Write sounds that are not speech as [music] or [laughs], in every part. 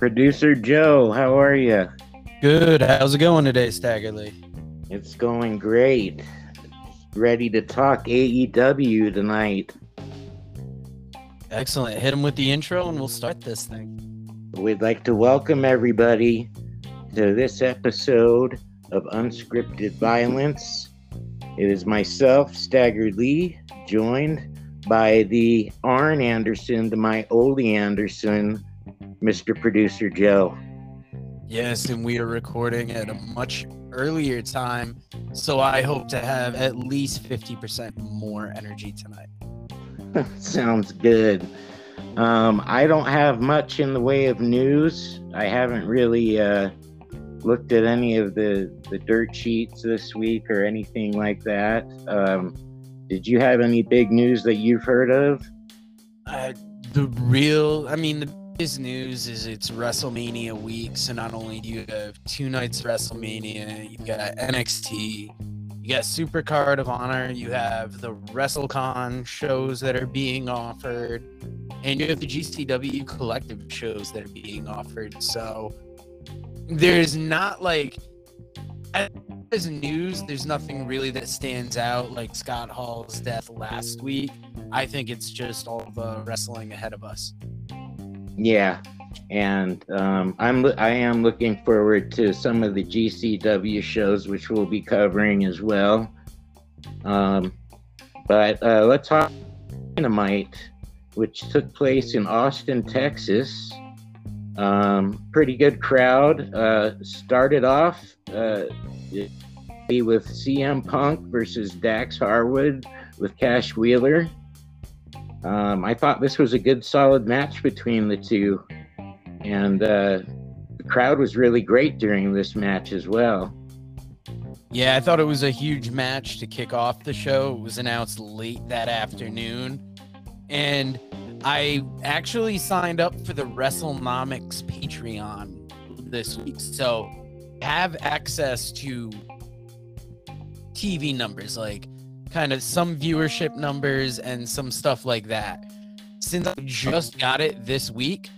Producer Joe, how are you? Good. How's it going today, Stagger Lee? It's going great. Ready to talk AEW tonight. Excellent. Hit him with the intro and we'll start this thing. We'd like to welcome everybody to this episode of Unscripted Violence. It is myself, Stagger Lee, joined by the Arn Anderson to my Ole Anderson, Mr. Producer Joe. Yes, and we are recording at a much earlier time, so I hope to have at least 50% more energy tonight. [laughs] Sounds good. Um, I don't have much in the way of news. I haven't really uh, looked at any of the, the dirt sheets this week or anything like that. Um, did you have any big news that you've heard of? Uh, the real, I mean, the biggest news is it's WrestleMania week. So not only do you have two nights WrestleMania, you've got NXT, you got Super Card of Honor, you have the WrestleCon shows that are being offered, and you have the GCW collective shows that are being offered. So there's not like as news, there's nothing really that stands out like Scott Hall's death last week. I think it's just all the wrestling ahead of us. Yeah, and um, I'm I am looking forward to some of the GCW shows, which we'll be covering as well. Um, but uh, let's talk Dynamite, which took place in Austin, Texas. Um, pretty good crowd. Uh, started off. Uh, with CM Punk versus Dax Harwood with Cash Wheeler. Um, I thought this was a good, solid match between the two, and uh, the crowd was really great during this match as well. Yeah, I thought it was a huge match to kick off the show. It was announced late that afternoon, and I actually signed up for the WrestleNomics Patreon this week, so have access to TV numbers, like kind of some viewership numbers and some stuff like that. Since I just got it this week,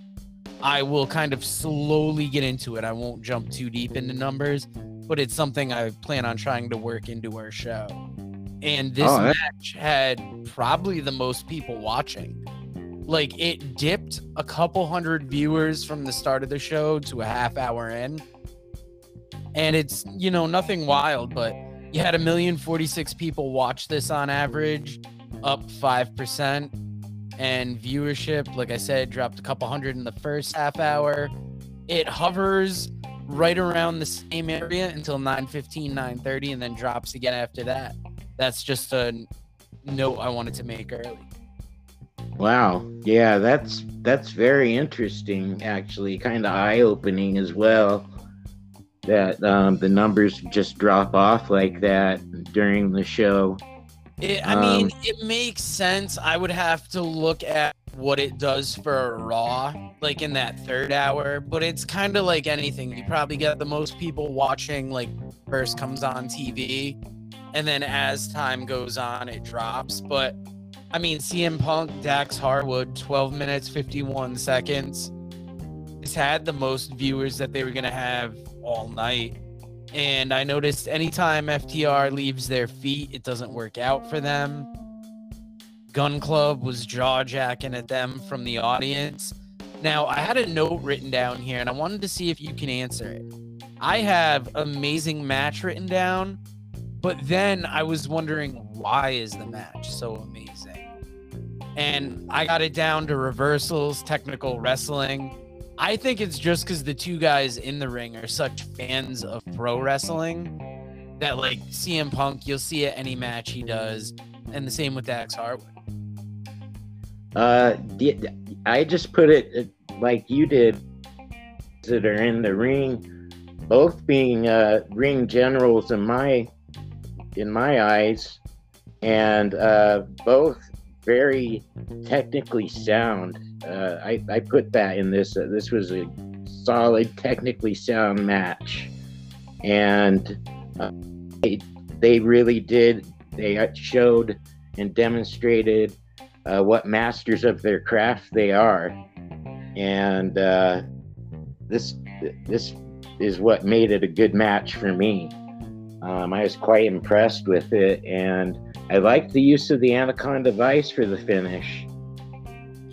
I will kind of slowly get into it. I won't jump too deep into numbers, but it's something I plan on trying to work into our show. And this oh, match had probably the most people watching. Like it dipped a couple hundred viewers from the start of the show to a half hour in. And it's, you know, nothing wild, but you had a million forty six people watch this on average, up five percent, and viewership, like I said, dropped a couple hundred in the first half hour. It hovers right around the same area until 9:15, 9:30, and then drops again after that. That's just a note I wanted to make early. Wow. Yeah, that's that's very interesting actually, kind of eye-opening as well that um, the numbers just drop off like that during the show. It, I um, mean, it makes sense. I would have to look at what it does for Raw, like in that third hour, but it's kind of like anything. You probably get the most people watching, like, first comes on TV, and then as time goes on, it drops. But I mean, CM Punk, Dax Harwood, 12 minutes, 51 seconds. It's had the most viewers that they were going to have all night. And I noticed anytime FTR leaves their feet, it doesn't work out for them. Gunn Club was jaw jacking at them from the audience. Now, I had a note written down here and I wanted to see if you can answer it. I have amazing match written down, but then I was wondering why is the match so amazing? And I got it down to reversals, technical wrestling, I think it's just because the two guys in the ring are such fans of pro wrestling that, like, CM Punk, you'll see it any match he does, and the same with Dax Harwood. Uh, I just put it like you did that are in the ring, both being uh, ring generals in my in my eyes, and uh, both very technically sound. Uh, I, I put that in this. Uh, this was a solid, technically sound match, and uh, they, they really did. They showed and demonstrated uh, what masters of their craft they are, and uh, this this is what made it a good match for me. Um, I was quite impressed with it, and I liked the use of the Anaconda Vice for the finish.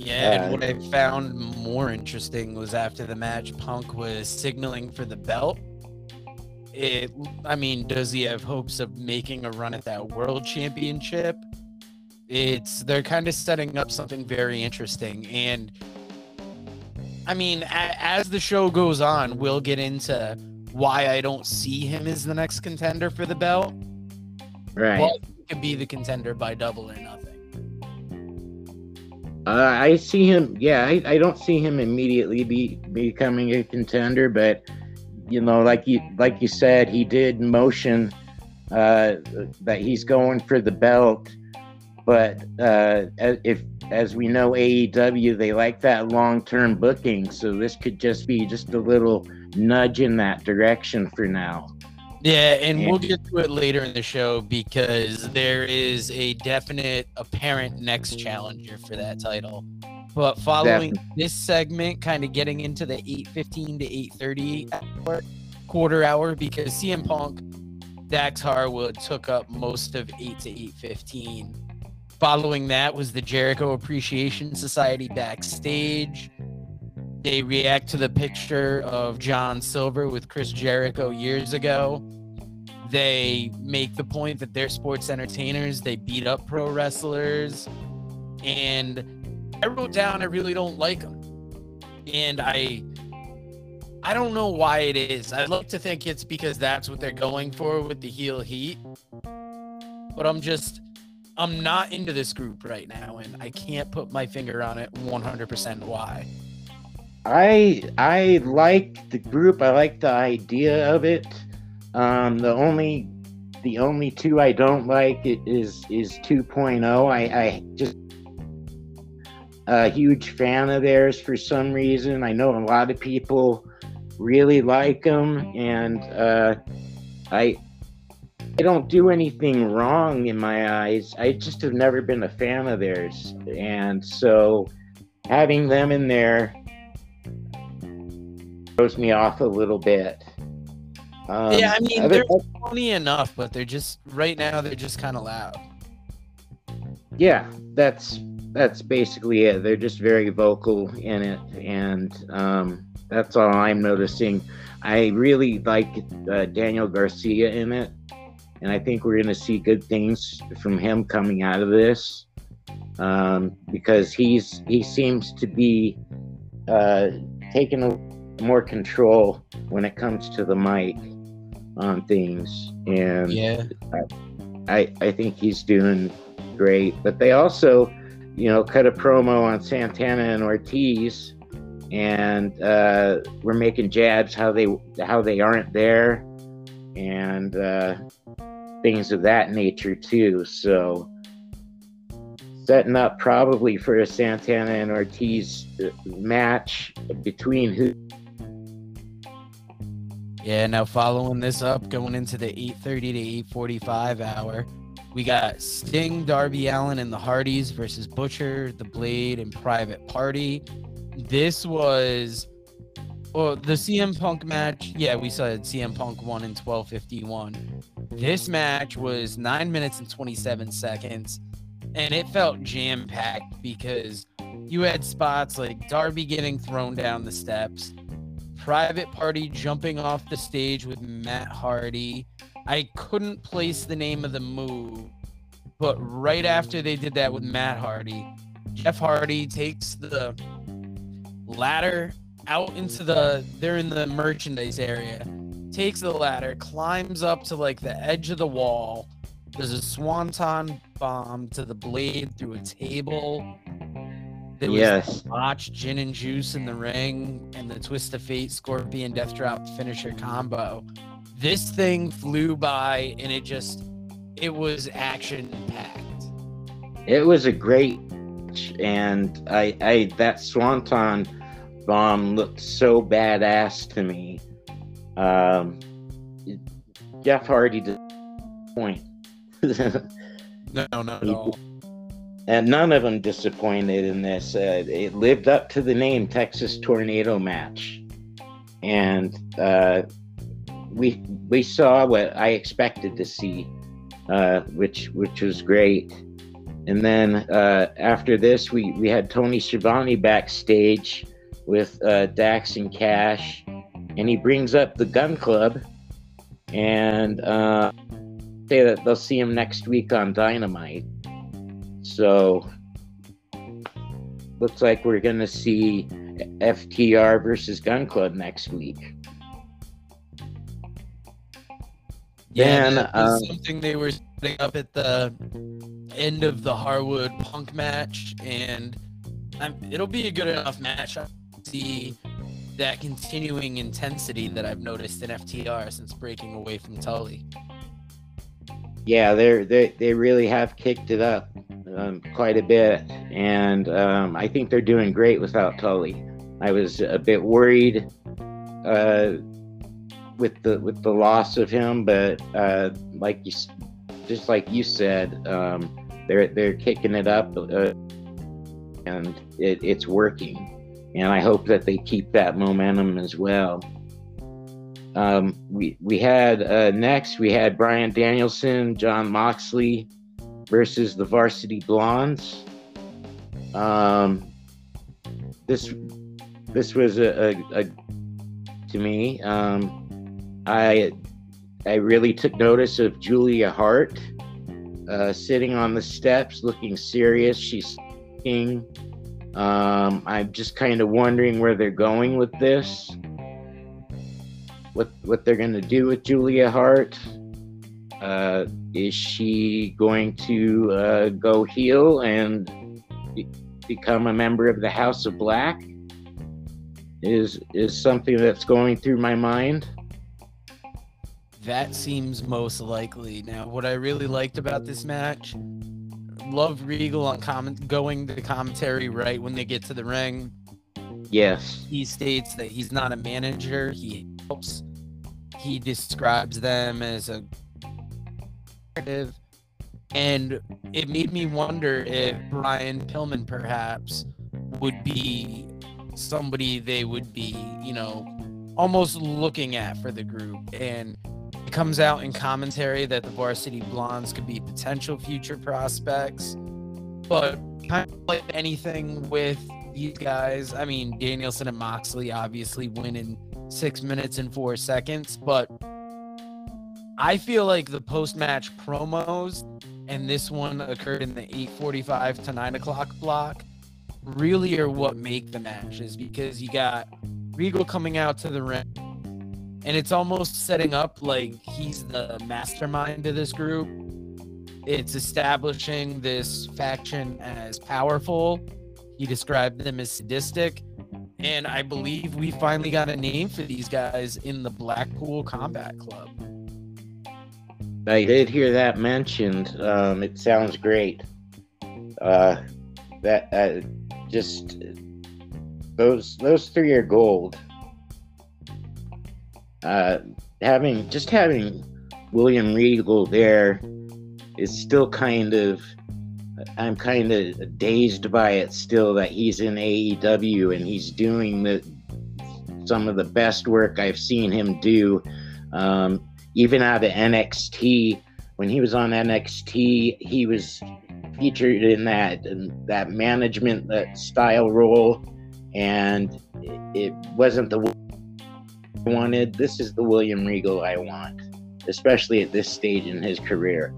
Yeah, and what I found more interesting was after the match, Punk was signaling for the belt. It, I mean, does he have hopes of making a run at that world championship? It's they're kind of setting up something very interesting, and I mean, a- as the show goes on, we'll get into why I don't see him as the next contender for the belt. Right. But he could be the contender by double or nothing. Uh, I see him. Yeah, I, I don't see him immediately be becoming a contender, but you know, like you like you said, he did motion uh, that he's going for the belt. But uh, if, as we know, AEW they like that long-term booking, so this could just be just a little nudge in that direction for now. Yeah, and we'll get to it later in the show because there is a definite apparent next challenger for that title. But following Definitely. this segment, kind of getting into the 8:15 to 8:30 hour, quarter hour, because CM Punk, Dax Harwood took up most of 8 to 8:15. Following that was the Jericho Appreciation Society backstage. They react to the picture of John Silver with Chris Jericho years ago. They make the point that they're sports entertainers. They beat up pro wrestlers. And I wrote down I really don't like them. And I I don't know why it is. I'd like to think it's because that's what they're going for with the heel heat. But I'm just I'm not into this group right now and I can't put my finger on it 100% why. I I like the group. I like the idea of it. Um, the only the only two I don't like is is 2.0. I, I just a huge fan of theirs for some reason. I know a lot of people really like them, and uh, I I don't do anything wrong in my eyes. I just have never been a fan of theirs, and so having them in there throws me off a little bit. Um, yeah, I mean they're funny enough, but they're just right now they're just kind of loud. Yeah, that's that's basically it. They're just very vocal in it, and um, that's all I'm noticing. I really like uh, Daniel Garcia in it, and I think we're going to see good things from him coming out of this um, because he's he seems to be uh, taking a more control when it comes to the mic on things, and yeah, I I think he's doing great. But they also, you know, cut a promo on Santana and Ortiz, and uh, we're making jabs how they how they aren't there, and uh, things of that nature too. So setting up probably for a Santana and Ortiz uh, match between who yeah, now following this up, going into the 8:30 to 8:45 hour, we got Sting, Darby Allin, and the Hardys versus Butcher, the Blade, and Private Party. This was well, the CM Punk match. Yeah, we said CM Punk won in 12:51. This match was nine minutes and 27 seconds, and it felt jam packed because you had spots like Darby getting thrown down the steps, private party jumping off the stage with Matt Hardy. I couldn't place the name of the move, but right after they did that with Matt Hardy, Jeff Hardy takes the ladder out into the they're in the merchandise area takes the ladder climbs up to like the edge of the wall there's a swanton bomb to the blade through a table there was yes. botch gin and juice in the ring and the twist of fate scorpion death drop finisher combo. This thing flew by and it just it was action packed. It was a great and I I that swanton bomb looked so badass to me. Um Jeff Hardy did point. [laughs] no, not at all and none of them disappointed in this. Uh, it lived up to the name Texas Tornado Match. and uh, we we saw what I expected to see, uh, which which was great. And then uh, after this, we we had Tony Schiavone backstage with uh, Dax and Cash, and he brings up the Gunn Club, and uh, say that they'll see him next week on Dynamite. So looks like we're gonna see FTR versus Gunn Club next week. Yeah, then, uh, something they were setting up at the end of the Harwood Punk match, and um, it'll be a good enough match. I see that continuing intensity that I've noticed in FTR since breaking away from Tully. Yeah, they're they they really have kicked it up um, quite a bit, and um, I think they're doing great without Tully. I was a bit worried uh, with the with the loss of him, but uh, like you, just like you said, um, they're they're kicking it up, uh, and it, it's working. And I hope that they keep that momentum as well. Um, we we had uh, next we had Bryan Danielson, Jon Moxley versus the Varsity Blondes. Um, this this was a, a, a to me. Um, I I really took notice of Julia Hart uh, sitting on the steps, looking serious. She's speaking. Um, I'm just kind of wondering where they're going with this. What what they're going to do with Julia Hart? Uh, is she going to uh, go heel and be- become a member of the House of Black? Is is something that's going through my mind. That seems most likely. Now, what I really liked about this match, love Regal on comment going to commentary right when they get to the ring. Yes. He states that he's not a manager. He helps. He describes them as a narrative and it made me wonder if Brian Pillman perhaps would be somebody they would be, you know, almost looking at for the group. And it comes out in commentary that the Varsity Blondes could be potential future prospects. But kind of like anything with these guys, I mean, Danielson and Moxley obviously win in six minutes and four seconds, but I feel like the post match promos, and this one occurred in the 8:45 to 9 o'clock block, really are what make the matches because you got Regal coming out to the ring, and it's almost setting up like he's the mastermind of this group. It's establishing this faction as powerful. He described them as sadistic. And I believe we finally got a name for these guys in the Blackpool Combat Club. I did hear that mentioned. Um, it sounds great. Uh, that uh, just those those three are gold. Uh, having just having William Regal there is still kind of I'm kind of dazed by it still that he's in AEW and he's doing the some of the best work I've seen him do. Um, even out of NXT, when he was on NXT, he was featured in that in that management that style role, and it wasn't the I wanted. This is the William Regal I want, especially at this stage in his career.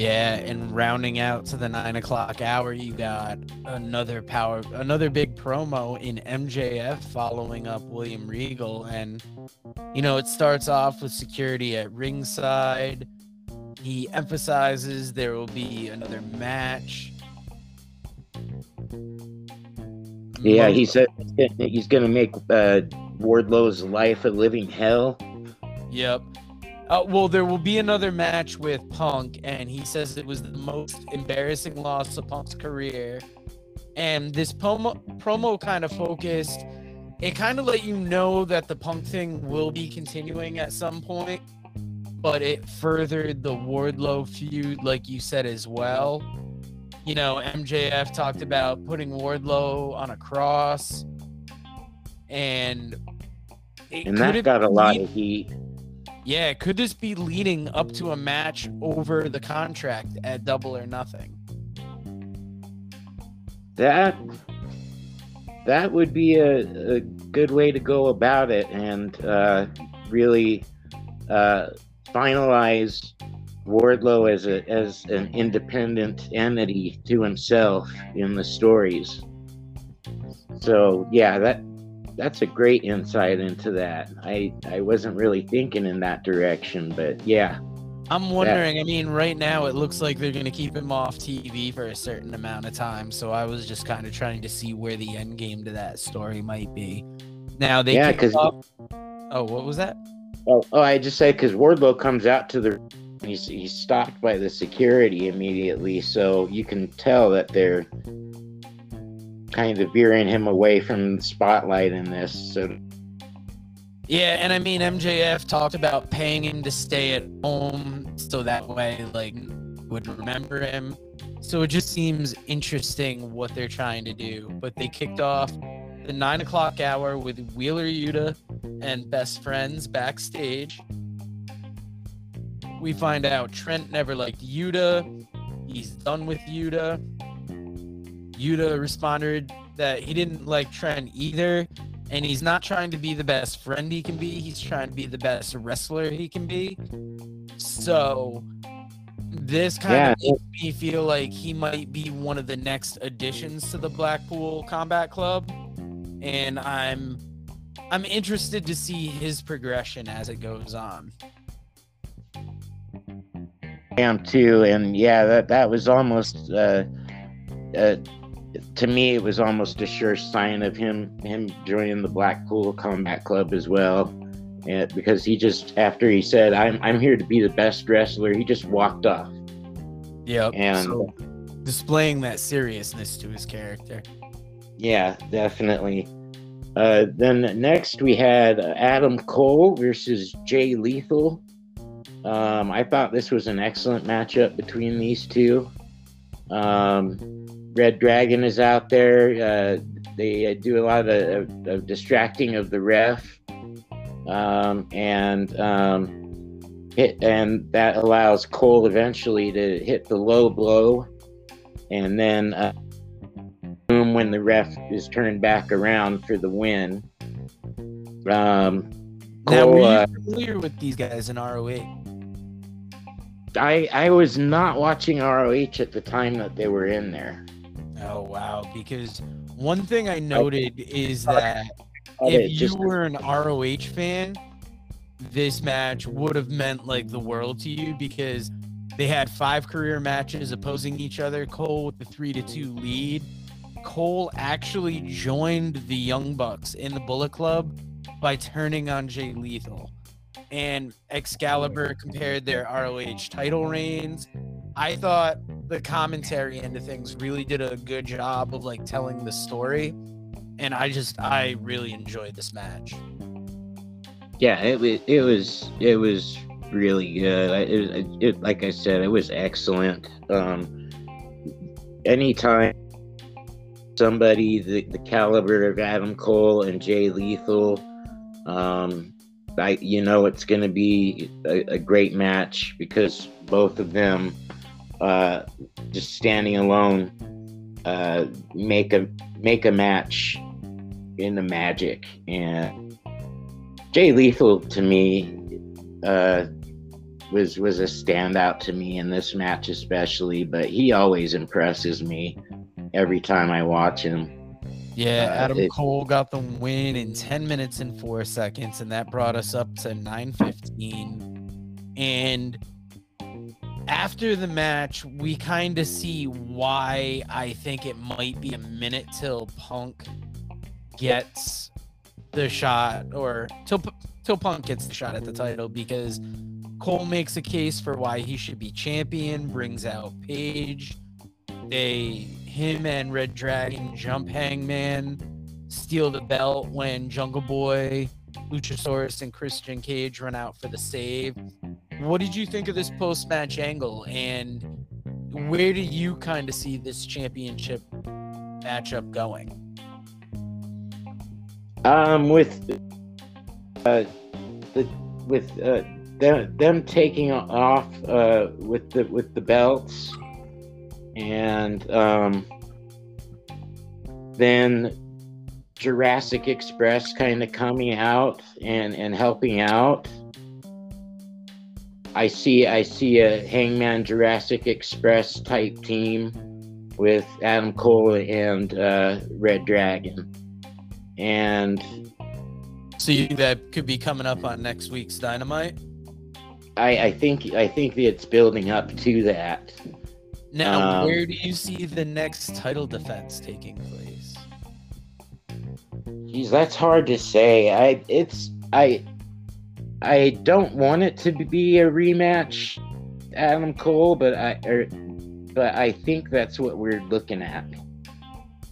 Yeah, and rounding out to the nine o'clock hour, you got another power, another big promo in MJF following up William Regal, and you know it starts off with security at ringside. He emphasizes there will be another match. Yeah, he said he's going to make uh, Wardlow's life a living hell. Yep. Uh, well, there will be another match with Punk, and he says it was the most embarrassing loss of Punk's career. And this promo, promo kind of focused, it kind of let you know that the Punk thing will be continuing at some point, but it furthered the Wardlow feud, like you said as well. You know, MJF talked about putting Wardlow on a cross, and It- and that got a lot of heat. Yeah, could this be leading up to a match over the contract at Double or Nothing? That that would be a, a good way to go about it, and uh, really uh, finalize Wardlow as a as an independent entity to himself in the stories. So yeah, that that's a great insight into that. I I wasn't really thinking in that direction, but yeah, I'm wondering. I mean, right now it looks like they're gonna keep him off TV for a certain amount of time. So I was just kind of trying to see where the end game to that story might be. Now they Yeah, kicked 'cause- off- Oh, what was that? Oh, oh I just say because Wardlow comes out to the, he's he's stopped by the security immediately, so you can tell that they're kind of veering him away from the spotlight in this. So Yeah, and I mean MJF talked about paying him to stay at home so that way like would remember him. So it just seems interesting what they're trying to do. But they kicked off the nine o'clock hour with Wheeler Yuta and best friends backstage. We find out Trent never liked Yuta. He's done with Yuta. Yuta responded that he didn't like Trent either and he's not trying to be the best friend he can be he's trying to be the best wrestler he can be so this kind Yeah. of makes me feel like he might be one of the next additions to the blackpool combat club and i'm i'm interested to see his progression as it goes on I am too, and yeah, that that was almost uh, uh, to me, it was almost a sure sign of him him joining the Blackpool Combat Club as well. And because he just after he said, "I'm I'm here to be the best wrestler," he just walked off. yep And- so displaying that seriousness to his character Yeah, definitely. Uh, then next we had Adam Cole versus Jay Lethal. Um, I thought this was an excellent matchup between these two. Um, Red Dragon is out there. Uh, they uh, do a lot of, of, of distracting of the ref, um, and um, hit, and that allows Cole eventually to hit the low blow, and then. Uh, boom when the ref is turned back around for the win. Um, now Cole, were you uh, familiar with these guys in roh I I was not watching ROH at the time that they were in there. Oh wow! Because one thing I noted is that if you were an ROH fan, this match would have meant like the world to you because they had five career matches opposing each other. Cole with the three to two lead. Cole actually joined the Young Bucks in the Bullet Club by turning on Jay Lethal. And Excalibur compared their ROH title reigns. I thought the commentary of things really did a good job of like telling the story. And I just I really enjoyed this match. yeah, it was it was it was really good. It, it like I said, it was excellent. Um, anytime somebody the, the caliber of Adam Cole and Jay Lethal, um, I you know it's going to be a, a great match because both of them, uh, just standing alone, uh, make a make a match in the magic and Jay Lethal to me uh, was was a standout to me in this match especially, but he always impresses me every time I watch him. Yeah, Uh, Adam it- Cole got the win in 10 minutes and 4 seconds and that brought us up to 9:15 and after the match, we kind of see why I think it might be a minute till Punk gets the shot or till till Punk gets the shot at the title because Cole makes a case for why he should be champion, brings out Page. They him and Red Dragon jump Hangman, steal the belt when Jungle Boy, Luchasaurus, and Christian Cage run out for the save. What did you think of this post match angle and where do you kind of see this championship matchup going? Um, with uh, the with uh, them, them taking off uh, with the with the belts, and um, then Jurassic Express kind of coming out and and helping out. I see I see a Hangman Jurassic Express type team with Adam Cole and uh, Red Dragon, and so you think that could be coming up on next week's Dynamite? I, I think I think it's building up to that. Now, um, where do you see the next title defense taking place? Geez, that's hard to say. I it's I I don't want it to be a rematch, Adam Cole, but I er, but I think that's what we're looking at.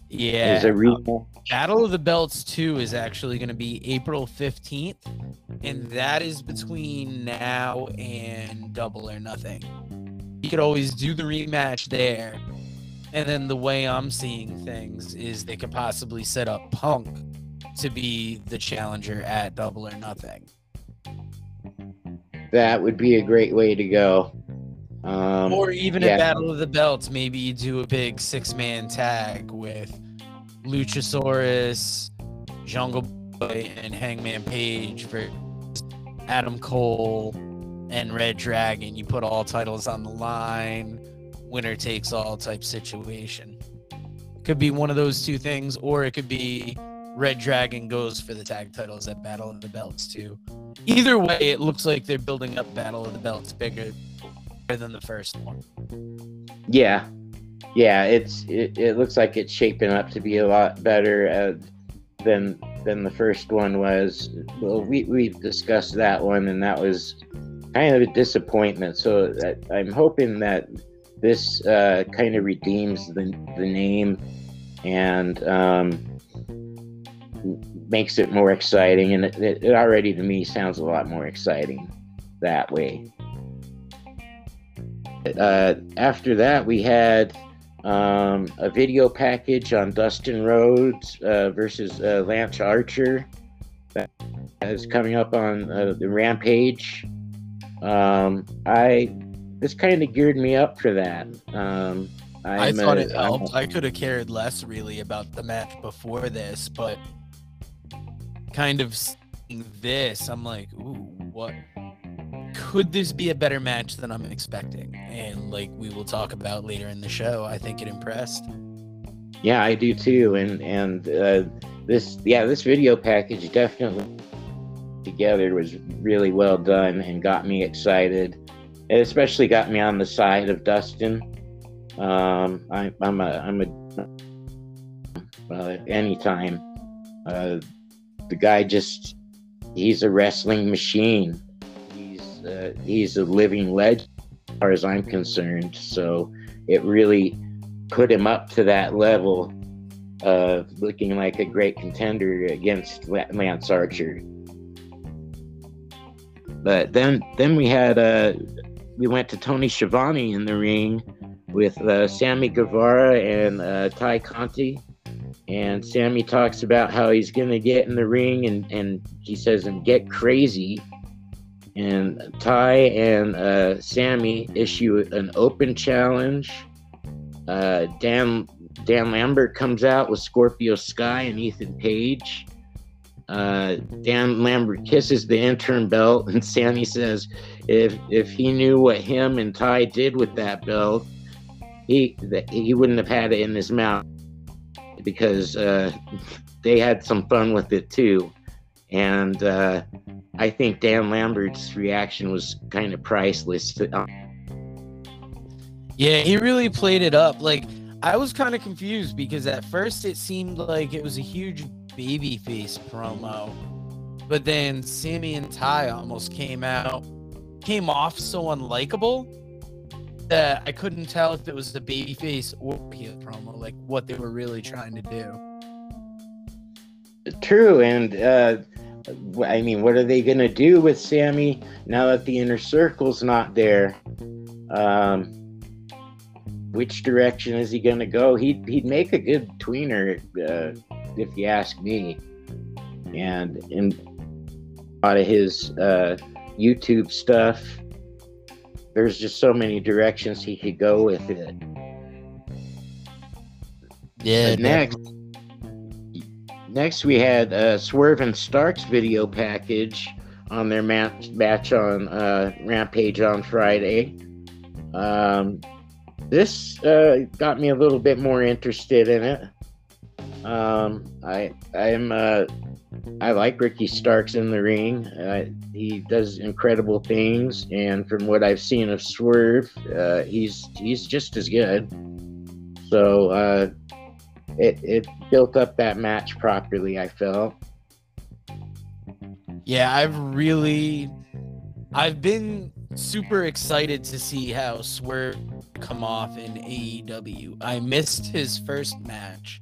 Yeah, is a rematch. Battle of the Belts 2 is actually going to be April 15th, and that is between now and Double or Nothing. You could always do the rematch there. And then the way I'm seeing things is they could possibly set up Punk to be the challenger at Double or Nothing. That would be a great way to go. Um, or even yeah. a Battle of the Belts, maybe you do a big six man tag with Luchasaurus, Jungle Boy, and Hangman Page for Adam Cole and Red Dragon. You put all titles on the line, winner takes all type situation. Could be one of those two things, or it could be Red Dragon goes for the tag titles at Battle of the Belts too. Either way, it looks like they're building up Battle of the Belts bigger than the first one. Yeah, yeah, it's it, it looks like it's shaping up to be a lot better uh, than than the first one was. Well, we we've discussed that one, and that was kind of a disappointment. So I'm hoping that this uh, kind of redeems the the name and um, makes it more exciting. And it, it already to me sounds a lot more exciting that way. Uh, after that, we had um, a video package on Dustin Rhodes uh, versus uh, Lance Archer that is coming up on uh, the Rampage. Um, I this kind of geared me up for that. Um, i thought a, it helped. I could have cared less really about the match before this, but kind of this, I'm like, ooh, what? could this be a better match than I'm expecting? And like we will talk about later in the show, I think it impressed. Yeah, I do too. And and uh, this yeah this video package definitely together was really well done and got me excited. It especially got me on the side of Dustin. Um, I, I'm a I'm a uh, anytime. Uh, the guy just he's a wrestling machine uh, he's a living legend as far as I'm concerned. So it really put him up to that level of looking like a great contender against Lance Archer. But then, then we had uh, we went to Tony Schiavone in the ring with uh, Sammy Guevara and uh, Tay Conti. And Sammy talks about how he's going to get in the ring and, and he says, and get crazy and Ty and uh, Sammy issue an open challenge. Uh, Dan Dan Lambert comes out with Scorpio Sky and Ethan Page. Uh, Dan Lambert kisses the interim belt, and Sammy says, "If if he knew what him and Ty did with that belt, he he wouldn't have had it in his mouth because uh, they had some fun with it too." And uh, I think Dan Lambert's reaction was kind of priceless. Yeah, he really played it up. Like I was kind of confused because at first it seemed like it was a huge babyface promo, but then Sammy and Ty almost came out, came off so unlikable I couldn't tell if it was the babyface or heel promo, like what they were really trying to do. True, and uh, I mean, what are they going to do with Sammy now that the inner circle's not there? Um, which direction is he going to go? He'd, he'd make a good tweener, uh, if you ask me. And and a lot of his uh, YouTube stuff. There's just so many directions he could go with it. Yeah. next, next we had uh, Swerve and Starks' video package on their match match on uh, Rampage on Friday. Um, this uh, got me a little bit more interested in it. Um, I I'm uh, I like Ricky Starks in the ring. Uh, he does incredible things, and from what I've seen of Swerve, uh, he's he's just as good. So uh, it it built up that match properly. I felt. Yeah, I've really, I've been super excited to see how Swerve come off in AEW. I missed his first match,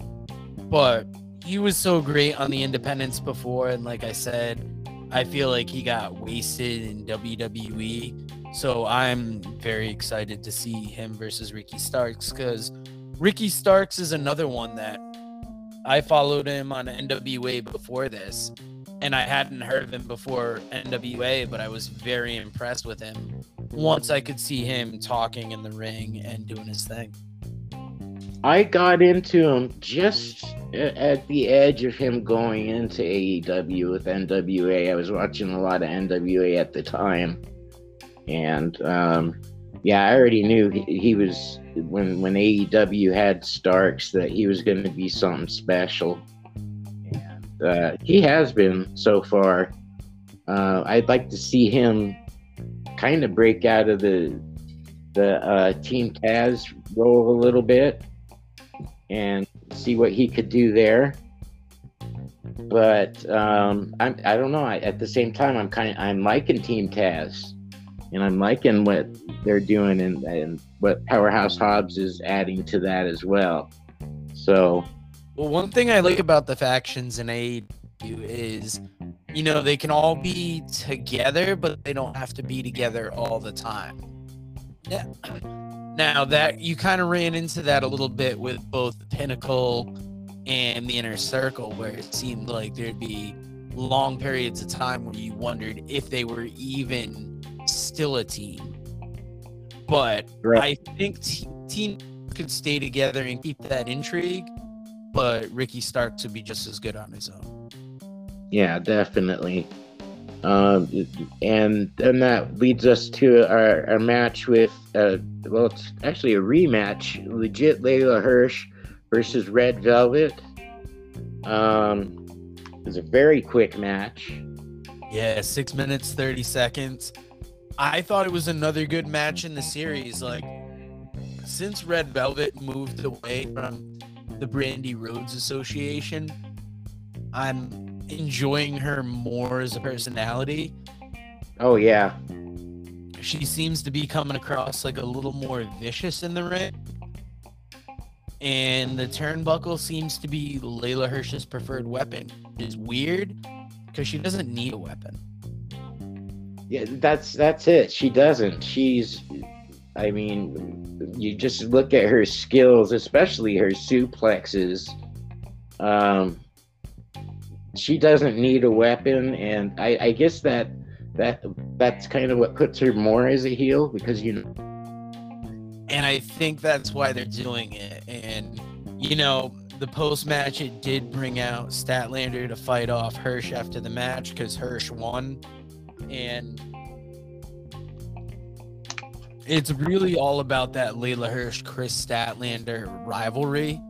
but he was so great on the independents before, and like I said, I feel like he got wasted in WWE. So I'm very excited to see him versus Ricky Starks because Ricky Starks is another one that I followed him on NWA before this, and I hadn't heard of him before NWA, but I was very impressed with him once I could see him talking in the ring and doing his thing. I got into him just at the edge of him going into AEW with NWA. I was watching a lot of NWA at the time, and um, yeah, I already knew he, he was when when AEW had Starks that he was going to be something special uh, he has been so far. Uh, I'd like to see him kind of break out of the the uh, Team Taz role a little bit and see what he could do there. But um, I'm I don't know. I, at the same time, I'm kind of I'm liking Team Taz, and I'm liking what they're doing and, and what Powerhouse Hobbs is adding to that as well. So well, one thing I like about the factions in AEW is, you know, they can all be together, but they don't have to be together all the time. Now, now that you kind of ran into that a little bit with both the Pinnacle and the Inner Circle, where it seemed like there'd be long periods of time where you wondered if they were even still a team. But right. I think t- team could stay together and keep that intrigue but Ricky Starks would be just as good on his own. Yeah, definitely. Um, and then that leads us to our, our match with, uh, well, it's actually a rematch. Legit Leyla Hirsch versus Red Velvet. Um, it was a very quick match. Yeah, six minutes, 30 seconds. I thought it was another good match in the series. Like, since Red Velvet moved away from the Brandi Rhodes Association. I'm enjoying her more as a personality. Oh yeah. She seems to be coming across like a little more vicious in the ring. And the turnbuckle seems to be Leyla Hirsch's preferred weapon. It is weird because she doesn't need a weapon. Yeah, that's that's it. She doesn't. She's I mean, you just look at her skills, especially her suplexes. Um, she doesn't need a weapon, and I, I guess that that that's kind of what puts her more as a heel because you know. And I think that's why they're doing it. And you know, the post match it did bring out Statlander to fight off Hirsch after the match because Hirsch won, and it's really all about that Leyla Hirsch Kris Statlander rivalry.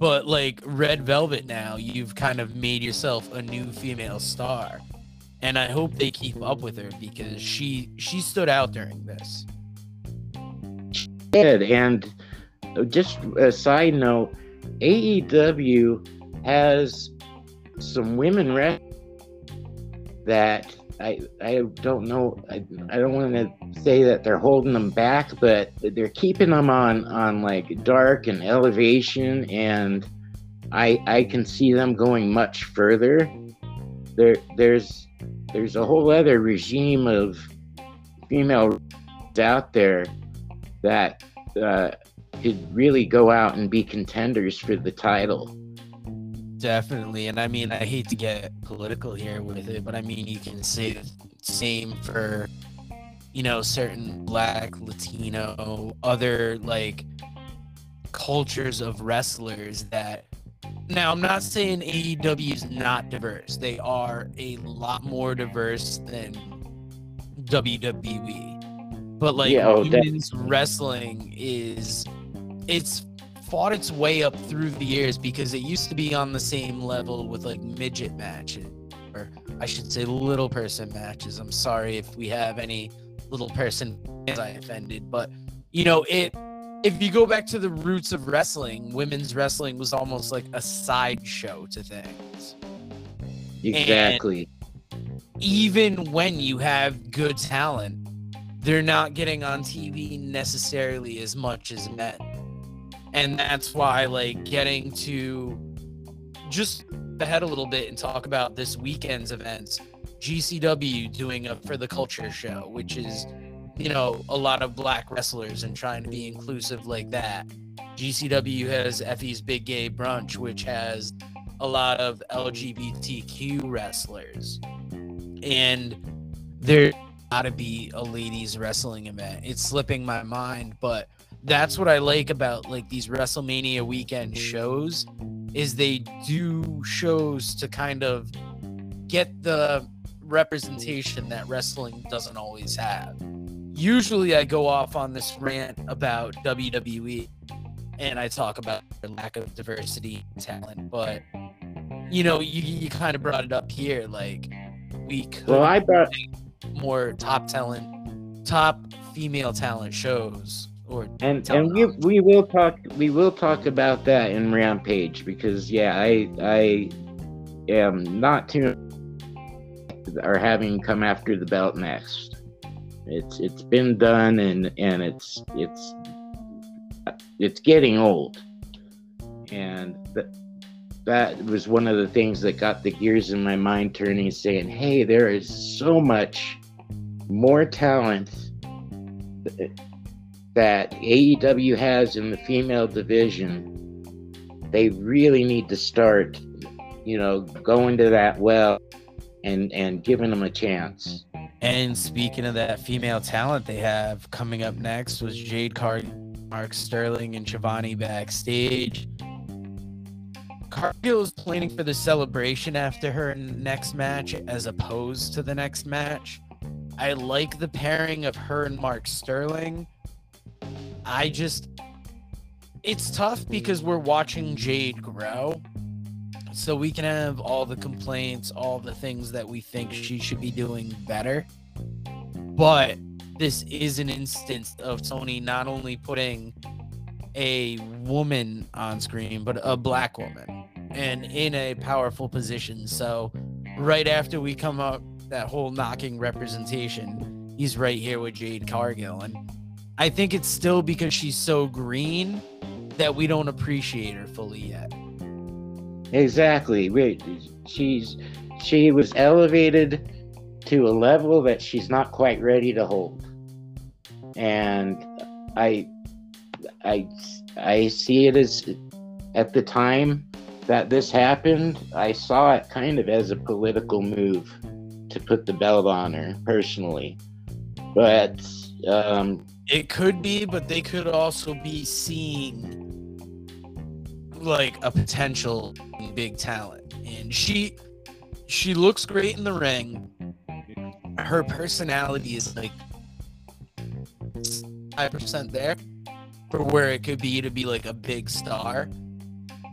But like Red Velvet now, you've kind of made yourself a new female star. And I hope they keep up with her because she she stood out during this. Did and just a side note, AEW has some women that I I don't know. I, I don't want to say that they're holding them back, but they're keeping them on on like dark and elevation, and I I can see them going much further. There there's there's a whole other regime of female [laughs] out there that uh, could really go out and be contenders for the title. Definitely. And I mean, I hate to get political here with it, but I mean, you can say the same for, you know, certain black, Latino, other like cultures of wrestlers that. Now, I'm not saying AEW is not diverse. They are a lot more diverse than WWE. But like Yeah, oh, women's wrestling is it's fought its way up through the years because it used to be on the same level with like midget matches or I should say little person matches. I'm sorry if we have any little person I offended, but you know, it if you go back to the roots of wrestling, women's wrestling was almost like a sideshow to things. Exactly. Even when you have good talent, they're not getting on TV necessarily as much as men. And that's why, like, getting to just ahead a little bit and talk about this weekend's events. GCW doing a for the culture show, which is, you know, a lot of black wrestlers and trying to be inclusive like that. GCW has Effy's Big Gay Brunch, which has a lot of LGBTQ wrestlers. And there got to be a ladies wrestling event. It's slipping my mind, but that's what I like about like these WrestleMania weekend shows is they do shows to kind of get the representation that wrestling doesn't always have. Usually I go off on this rant about WWE and I talk about their lack of diversity and talent, but you know, you, you kind of brought it up here like we could Well, I brought more top talent top female talent shows or and and we we will talk we will talk about that in Rampage because yeah, I I am not too are having come after the belt next. It's it's been done and and it's it's it's getting old, and th- that was one of the things that got the gears in my mind turning, saying, "Hey, there is so much more talent." That AEW has in the female division, they really need to start, you know, going to that well and and giving them a chance. And speaking of that female talent they have coming up next was Jade Cargill, Mark Sterling, and Shivani backstage. Cargill is planning for the celebration after her next match as opposed to the next match. I like the pairing of her and Mark Sterling. I just it's tough because we're watching Jade grow. So we can have all the complaints, all the things that we think she should be doing better. But this is an instance of Tony not only putting a woman on screen, but a black woman and in a powerful position. So right after we come up that whole knocking representation, he's right here with Jade Cargill. And I think it's still because she's so green that we don't appreciate her fully yet. Exactly. She's she was elevated to a level that she's not quite ready to hold. And I I I see it as at the time that this happened, I saw it kind of as a political move to put the belt on her personally. But um It could be, but they could also be seeing like a potential big talent. And she she looks great in the ring. Her personality is like five percent there for where it could be to be like a big star.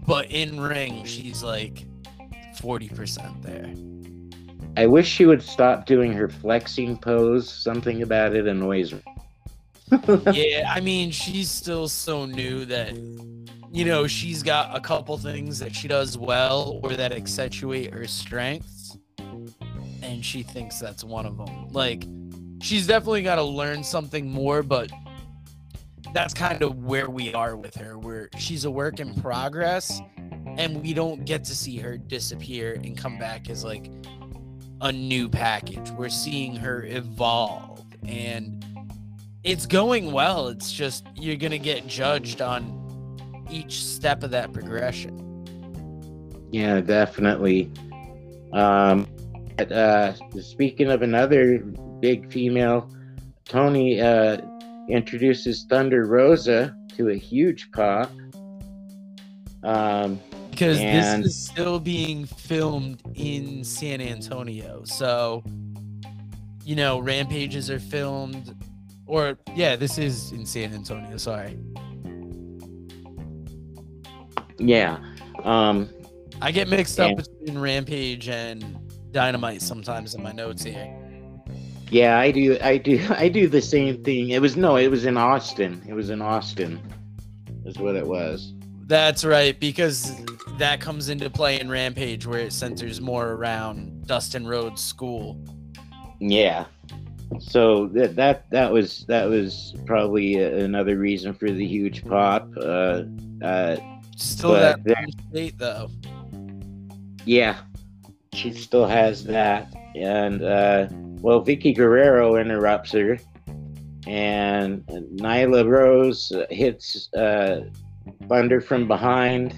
But in ring, she's like forty percent there. I wish she would stop doing her flexing pose. Something about it annoys me. Yeah, I mean, she's still so new that you know she's got a couple things that she does well or that accentuate her strengths, and she thinks that's one of them. Like, she's definitely got to learn something more, but that's kind of where we are with her. Where she's a work in progress, and we don't get to see her disappear and come back as like a new package. We're seeing her evolve and it's going well. It's just you're gonna get judged on each step of that progression. Yeah, definitely. Um, but, uh, speaking of another big female, Tony uh, introduces Thunder Rosa to a huge pop. Um, because And- this is still being filmed in San Antonio. So, you know, rampages are filmed, or yeah, this is in San Antonio. Sorry, yeah. Um, I get mixed up between Rampage and Dynamite sometimes in my notes here. yeah, I do. I do. [laughs] I do the same thing. It was no. It was in Austin. It was in Austin. Is what it was. That's right, because that comes into play in Rampage, where it centers more around Dustin Rhodes' school. Yeah. So that that that was that was probably another reason for the huge pop. Uh, uh, Still that state though. yeah, she still has that, and uh, well, Vickie Guerrero interrupts her, and Nyla Rose hits uh, Thunder from behind,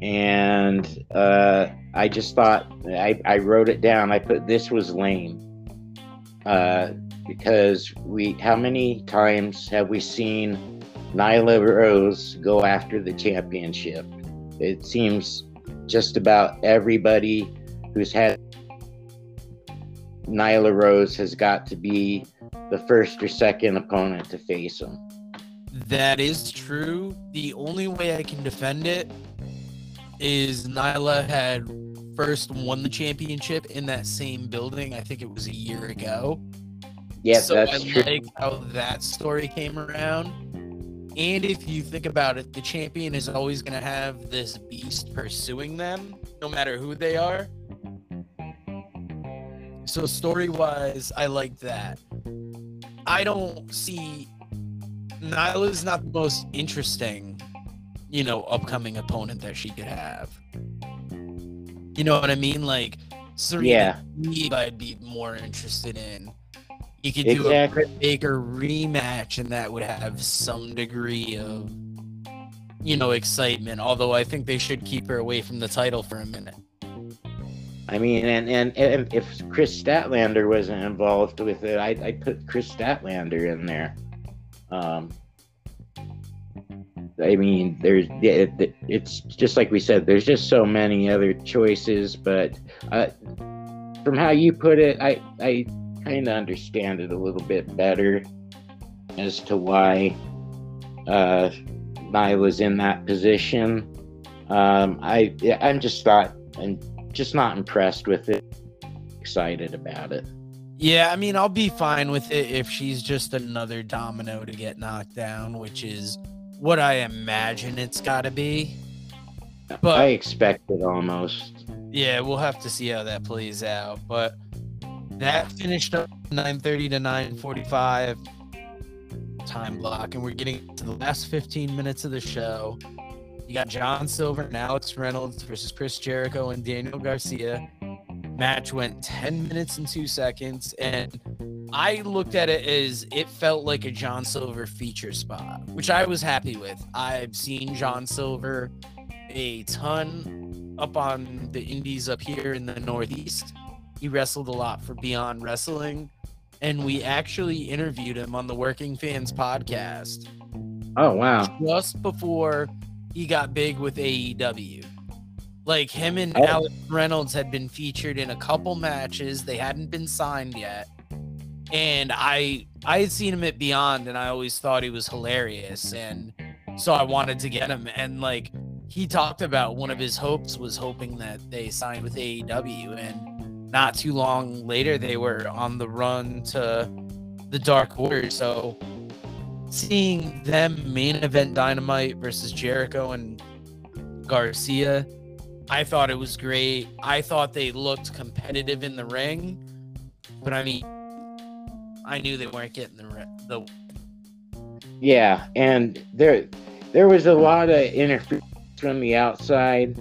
and uh, I just thought I, I wrote it down. I put this was lame. Uh, because we how many times have we seen Nyla Rose go after the championship? It seems just about everybody who's had Nyla Rose has got to be the first or second opponent to face him. That is true. The only way I can defend it is Nyla had first won the championship in that same building. I think it was a year ago. Yes, so that's I true. like how that story came around. And if you think about it, the champion is always going to have this beast pursuing them, no matter who they are. So story wise, I like that. I don't see Nyla's not the most interesting, you know, upcoming opponent that she could have. You know what I mean? Like Serena Yeah. Deeb I'd be more interested in. You could do Exactly. a Britt Baker rematch, and that would have some degree of, you know, excitement. Although I think they should keep her away from the title for a minute. I mean, and, and and if Kris Statlander wasn't involved with it, I'd, I'd put Kris Statlander in there. Um, I mean, there's it's just like we said. There's just so many other choices, but uh, from how you put it, I I kind of understand it a little bit better as to why uh, Nyla's in that position. Um, I I'm just not I'm just not impressed with it. Excited about it. Yeah, I mean, I'll be fine with it if she's just another domino to get knocked down, which is what I imagine it's got to be. But- I expect it almost. Yeah, we'll have to see how that plays out. But that finished up 9:30 to 9:45 time block, and we're getting to the last 15 minutes of the show. You got John Silver and Alex Reynolds versus Chris Jericho and Daniel Garcia. Match went 10 minutes and two seconds, and I looked at it as it felt like a John Silver feature spot, which I was happy with. I've seen John Silver a ton up on the indies up here in the Northeast. He wrestled a lot for Beyond Wrestling, and we actually interviewed him on the Working Fans podcast Oh wow. just before he got big with AEW. Like him and Oh. Alex Reynolds had been featured in a couple matches. They hadn't been signed yet. And I I had seen him at Beyond and I always thought he was hilarious and so I wanted to get him and like he talked about one of his hopes was hoping that they signed with AEW and not too long later they were on the run to the Dark Order. So seeing them main event Dynamite versus Jericho and Garcia, I thought it was great. I thought they looked competitive in the ring, but I mean, I knew they weren't getting the the. Yeah, and there there was a lot of interference from the outside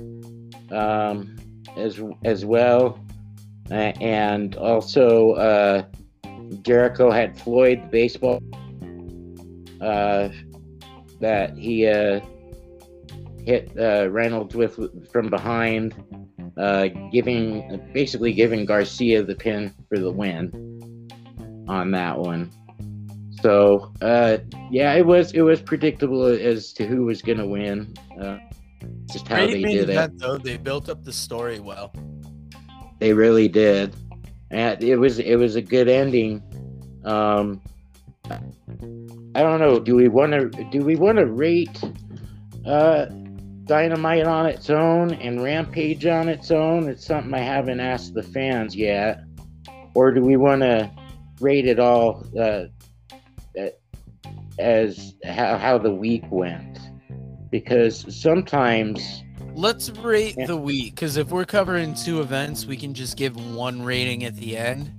um, as as well, uh, and also uh, Jericho had Floyd the baseball uh, that he uh, hit uh, Reynolds with from behind, uh, giving basically giving Garcia the pin for the win on that one. So uh, yeah, it was it was predictable as to who was going to win. Uh, just how Great they did it. though. They built up the story well. They really did, and it was it was a good ending. Um, I don't know. Do we want to do we want to rate uh, Dynamite on its own and Rampage on its own? It's something I haven't asked the fans yet. Or do we want to rate it all uh, as how, how the week went? Because sometimes Let's rate Yeah. the week because if we're covering two events, we can just give one rating at the end.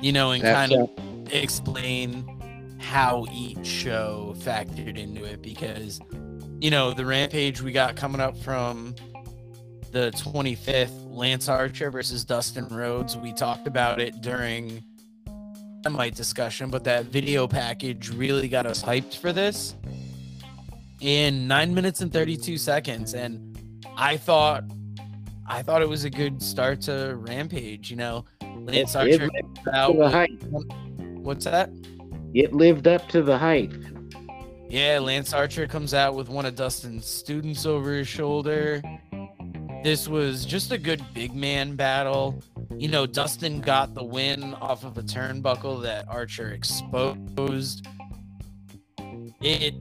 You know, and that's kind of explain how each show factored into it because you know the rampage we got coming up from the 25th lance archer versus dustin rhodes we talked about it during my discussion but that video package really got us hyped for this in 9 minutes and 32 seconds and i thought i thought it was a good start to rampage you know lance archer to out the hype. what's that It lived up to the hype. Yeah, Lance Archer comes out with one of Dustin's students over his shoulder. This was just a good big man battle. You know, Dustin got the win off of a turnbuckle that Archer exposed. It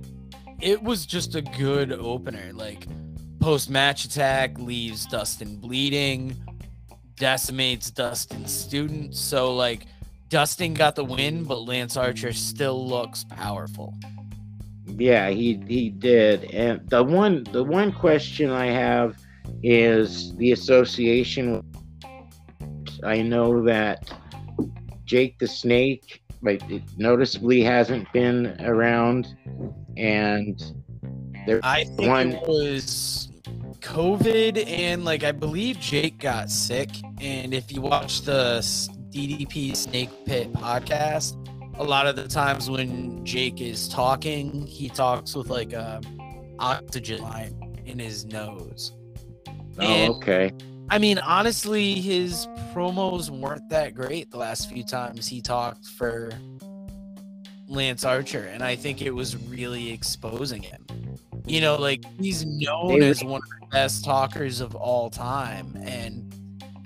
it was just a good opener. Like post match attack leaves Dustin bleeding, decimates Dustin's student. So like Dustin got the win, but Lance Archer still looks powerful. Yeah, he he did. And the one the one question I have is the association. I know that Jake the Snake, like, it noticeably hasn't been around, and there I think One- it was COVID, and like I believe Jake got sick. And if you watch the DDP Snake Pit podcast, a lot of the times when Jake is talking, he talks with like a oxygen line in his nose. Oh, and, oh okay. I mean, honestly, his promos weren't that great the last few times he talked for Lance Archer, and I think it was really exposing him. You know, like he's known They- as one of the best talkers of all time, and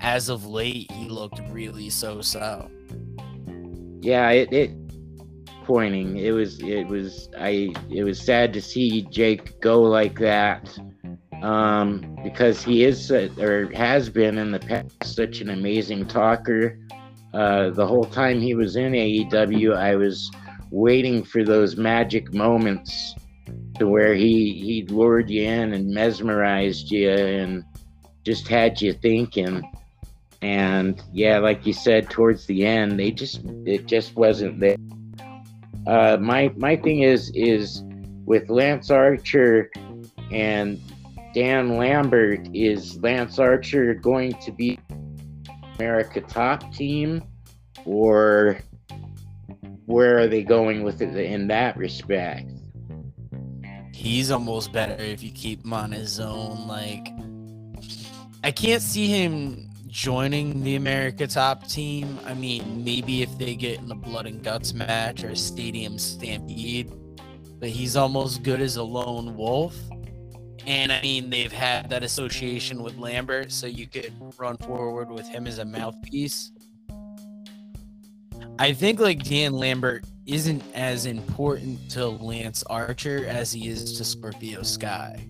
as of late, he looked really so-so. Yeah, it, it pointing. It was it was I it was sad to see Jake go like that. Um, because he is uh, or has been in the past such an amazing talker. Uh, the whole time he was in AEW, I was waiting for those magic moments to where he he lured you in and mesmerized you and just had you thinking. And yeah like you said towards the end they just it just wasn't there. Uh my my thing is is with lance archer and dan lambert is lance archer going to be america top team or where are they going with it in that respect He's almost better if you keep him on his own. Like, I can't see him joining the America Top team. I mean, maybe if they get in the blood and guts match or a stadium stampede, but he's almost good as a lone wolf. And I mean, they've had that association with Lambert, so you could run forward with him as a mouthpiece. I think like Dan Lambert isn't as important to Lance Archer as he is to Scorpio Sky.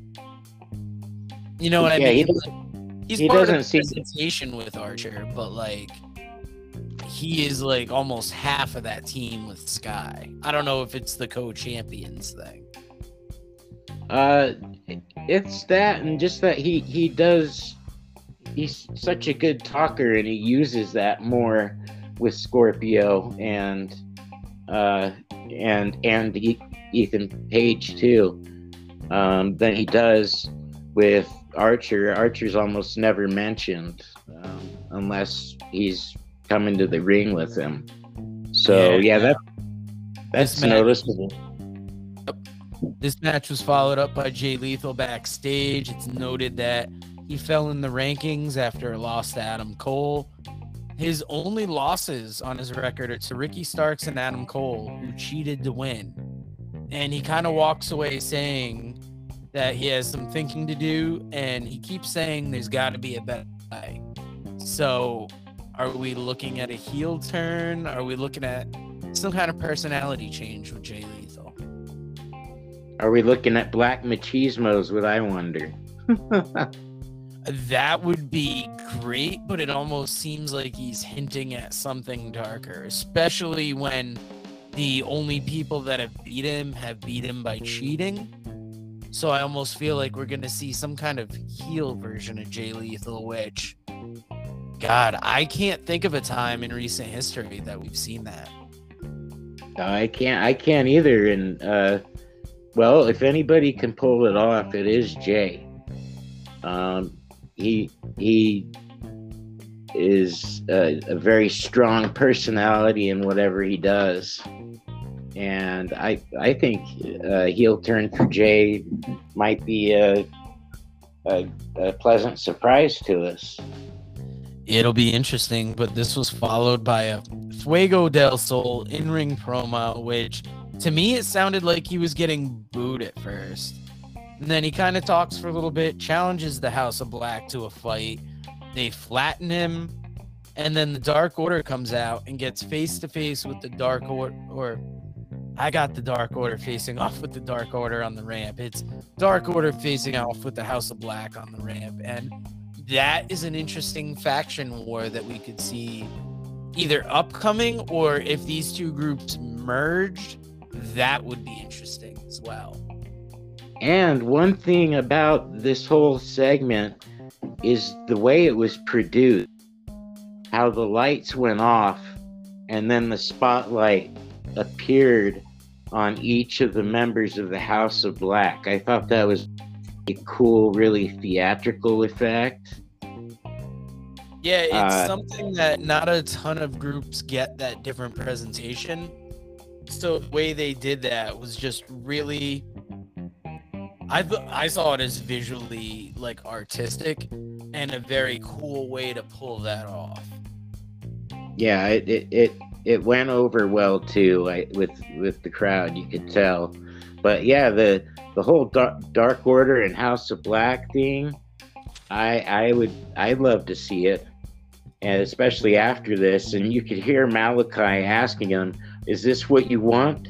You know what Yeah, I he mean? He's he part of the doesn't presentation with Archer, but like he is like almost half of that team with Sky. I don't know if it's the co-champions thing. Uh, it's that, and just that he he does. He's such a good talker, and he uses that more with Scorpio and uh and and Ethan Page too, um, than he does with Archer. Archer's almost never mentioned um, unless he's coming to the ring with him. So Yeah. yeah, that that's This noticeable. This match was followed up by Jay Lethal backstage. It's noted that he fell in the rankings after a loss to Adam Cole. His only losses on his record are to Ricky Starks and Adam Cole, who cheated to win. And he kind of walks away saying that he has some thinking to do, and he keeps saying there's got to be a better way. So, are we looking at a heel turn? Are we looking at some kind of personality change with Jay Lethal? Are we looking at black machismos? What I wonder. [laughs] that would be great, but it almost seems like he's hinting at something darker, especially when the only people that have beat him have beat him by cheating. So I almost feel like we're going to see some kind of heel version of Jay Lethal, which, God, I can't think of a time in recent history that we've seen that. I can't. I can't either. And uh, well, if anybody can pull it off, it is Jay. Um, he he is a, a, very strong personality in whatever he does, and I I think uh, heel turn for Jay might be a, a, a pleasant surprise to us. It'll be interesting, but this was followed by a Fuego del Sol in ring promo, which to me it sounded like he was getting booed at first. And then he kind of talks for a little bit, challenges the House of Black to a fight. They flatten him, and then the Dark Order comes out and gets face to face with the Dark Order. Or I got the Dark Order facing [laughs] off with the Dark Order on the ramp. It's Dark Order facing off with the House of Black on the ramp. And that is an interesting faction war that we could see either upcoming or if these two groups merged, that would be interesting as well. And one thing about this whole segment is the way it was produced, how the lights went off and then the spotlight appeared on each of the members of the House of Black. I thought that was a cool, really theatrical effect. Yeah, it's uh, something that not a ton of groups get that different presentation. So the way they did that was just really I I saw it as visually like artistic and a very cool way to pull that off. Yeah, it it it, it went over well too like, with with the crowd. You could tell, but yeah, the the whole dark, dark Order and House of Black thing, I I would I'd love to see it, and especially after this. And you could hear Malakai asking him, "Is this what you want?"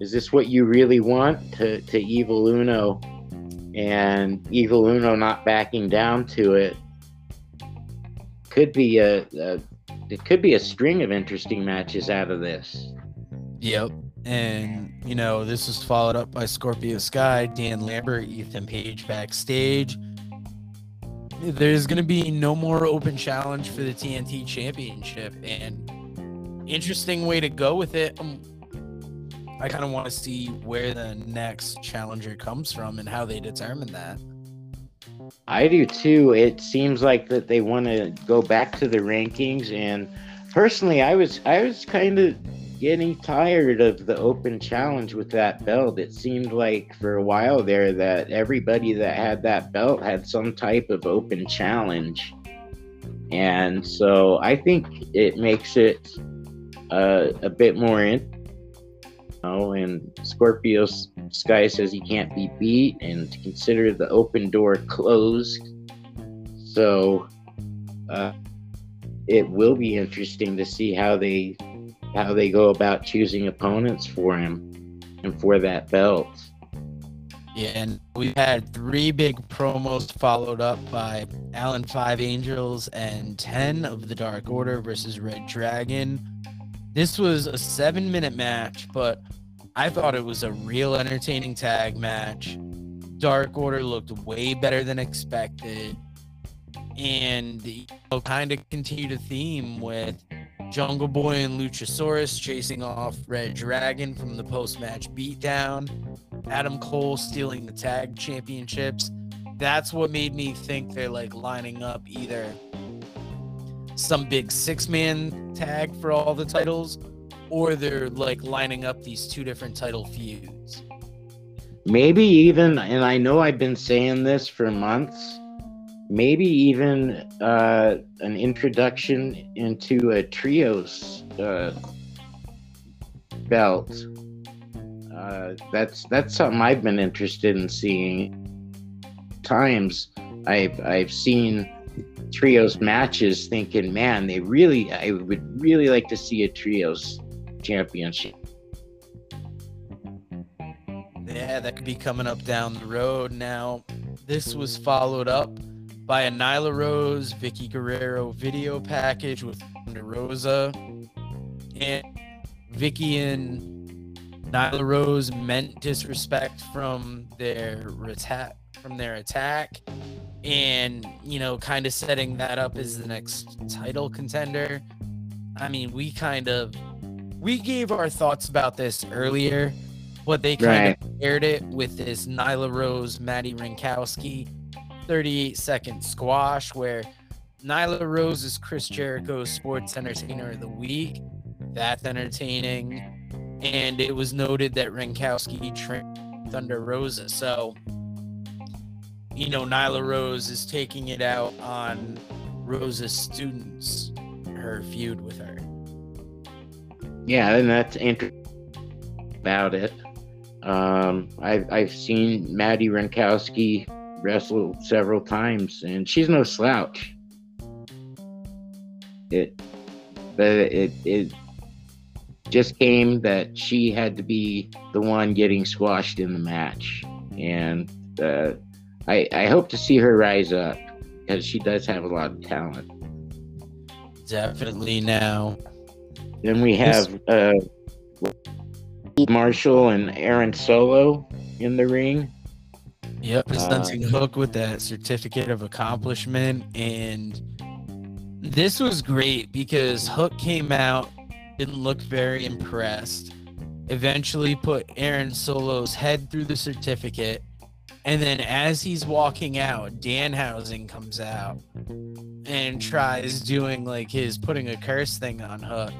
is this what you really want to, to Evil Uno? And Evil Uno not backing down to it could be a, a it could be a string of interesting matches out of this. Yep. And, you know, this was followed up by Scorpio Sky, Dan Lambert, Ethan Page backstage. There's going to be no more open challenge for the TNT Championship. And interesting way to go with it. Um, I kind of want to see where the next challenger comes from and how they determine that. I do too. It seems like that they want to go back to the rankings and personally I was I was kind of getting tired of the open challenge with that belt. It seemed like for a while there that everybody that had that belt had some type of open challenge. And so I think it makes it uh, a bit more in- know, and Scorpio Sky says he can't be beat and to consider the open door closed. So uh, it will be interesting to see how they how they go about choosing opponents for him and for that belt. Yeah, and we've had three big promos followed up by Alan Five Angels and 10 of the Dark Order versus Red Dragon. This was a seven minute match, but I thought it was a real entertaining tag match. Dark Order looked way better than expected. And you know, kind of continued a theme with Jungle Boy and Luchasaurus chasing off Red Dragon from the post match beatdown, Adam Cole stealing the tag championships. That's what made me think they're like lining up either some big six man tag for all the titles or they're like lining up these two different title feuds. maybe even, and I know I've been saying this for months, maybe even uh, an introduction into a trios uh, belt. Uh, that's that's something I've been interested in seeing. Times I've I've seen trios matches, thinking, man, they really I would really like to see a trios championship. Yeah, that could be coming up down the road. Now, this was followed up by a Nyla Rose, Vickie Guerrero video package with Rosa. And Vickie and Nyla Rose meant disrespect from their from their attack and you know kind of setting that up as the next title contender. I mean, we kind of we gave our thoughts about this earlier, but they kind right. of paired it with this Nyla Rose, Maddie Wrenkowski 38 second squash where Nyla Rose is Chris Jericho's Sports Entertainer of the Week. That's entertaining. And it was noted that Wrenkowski trained Thunder Rosa. So, you know, Nyla Rose is taking it out on Rosa's students, her feud with her. Yeah, and that's interesting about it. Um, I've, I've seen Maddie Wrenkowski wrestled several times, and she's no slouch. It, but it it just came that she had to be the one getting squashed in the match, and uh, I I hope to see her rise up because she does have a lot of talent. Definitely now. Then we have uh, Marshall and Aaron Solo in the ring. Yep, presenting uh, Hook with that certificate of accomplishment. And this was great because Hook came out, didn't look very impressed, eventually put Aaron Solo's head through the certificate. And then as he's walking out, Danhausen comes out and tries doing like his putting a curse thing on Hook.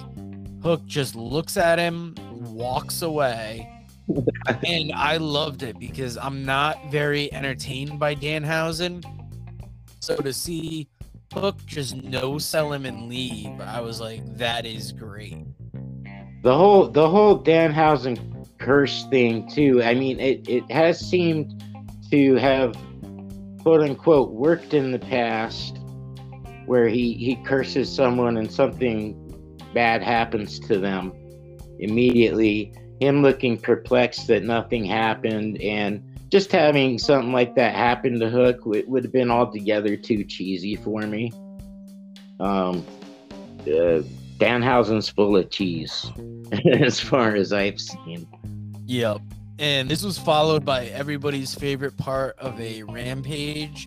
Hook just looks at him, walks away [laughs] and I loved it because I'm not very entertained by Danhausen. So to see Hook just no sell him and leave, I was like, that is great. The whole the whole Danhausen curse thing too. I mean, it, it has seemed to have quote unquote worked in the past where he, he curses someone and something bad happens to them immediately him looking perplexed that nothing happened and just having something like that happen to Hook would, would have been altogether too cheesy for me. Um, uh, Danhausen's full of cheese, [laughs] as far as I've seen. Yep. And this was followed by everybody's favorite part of a rampage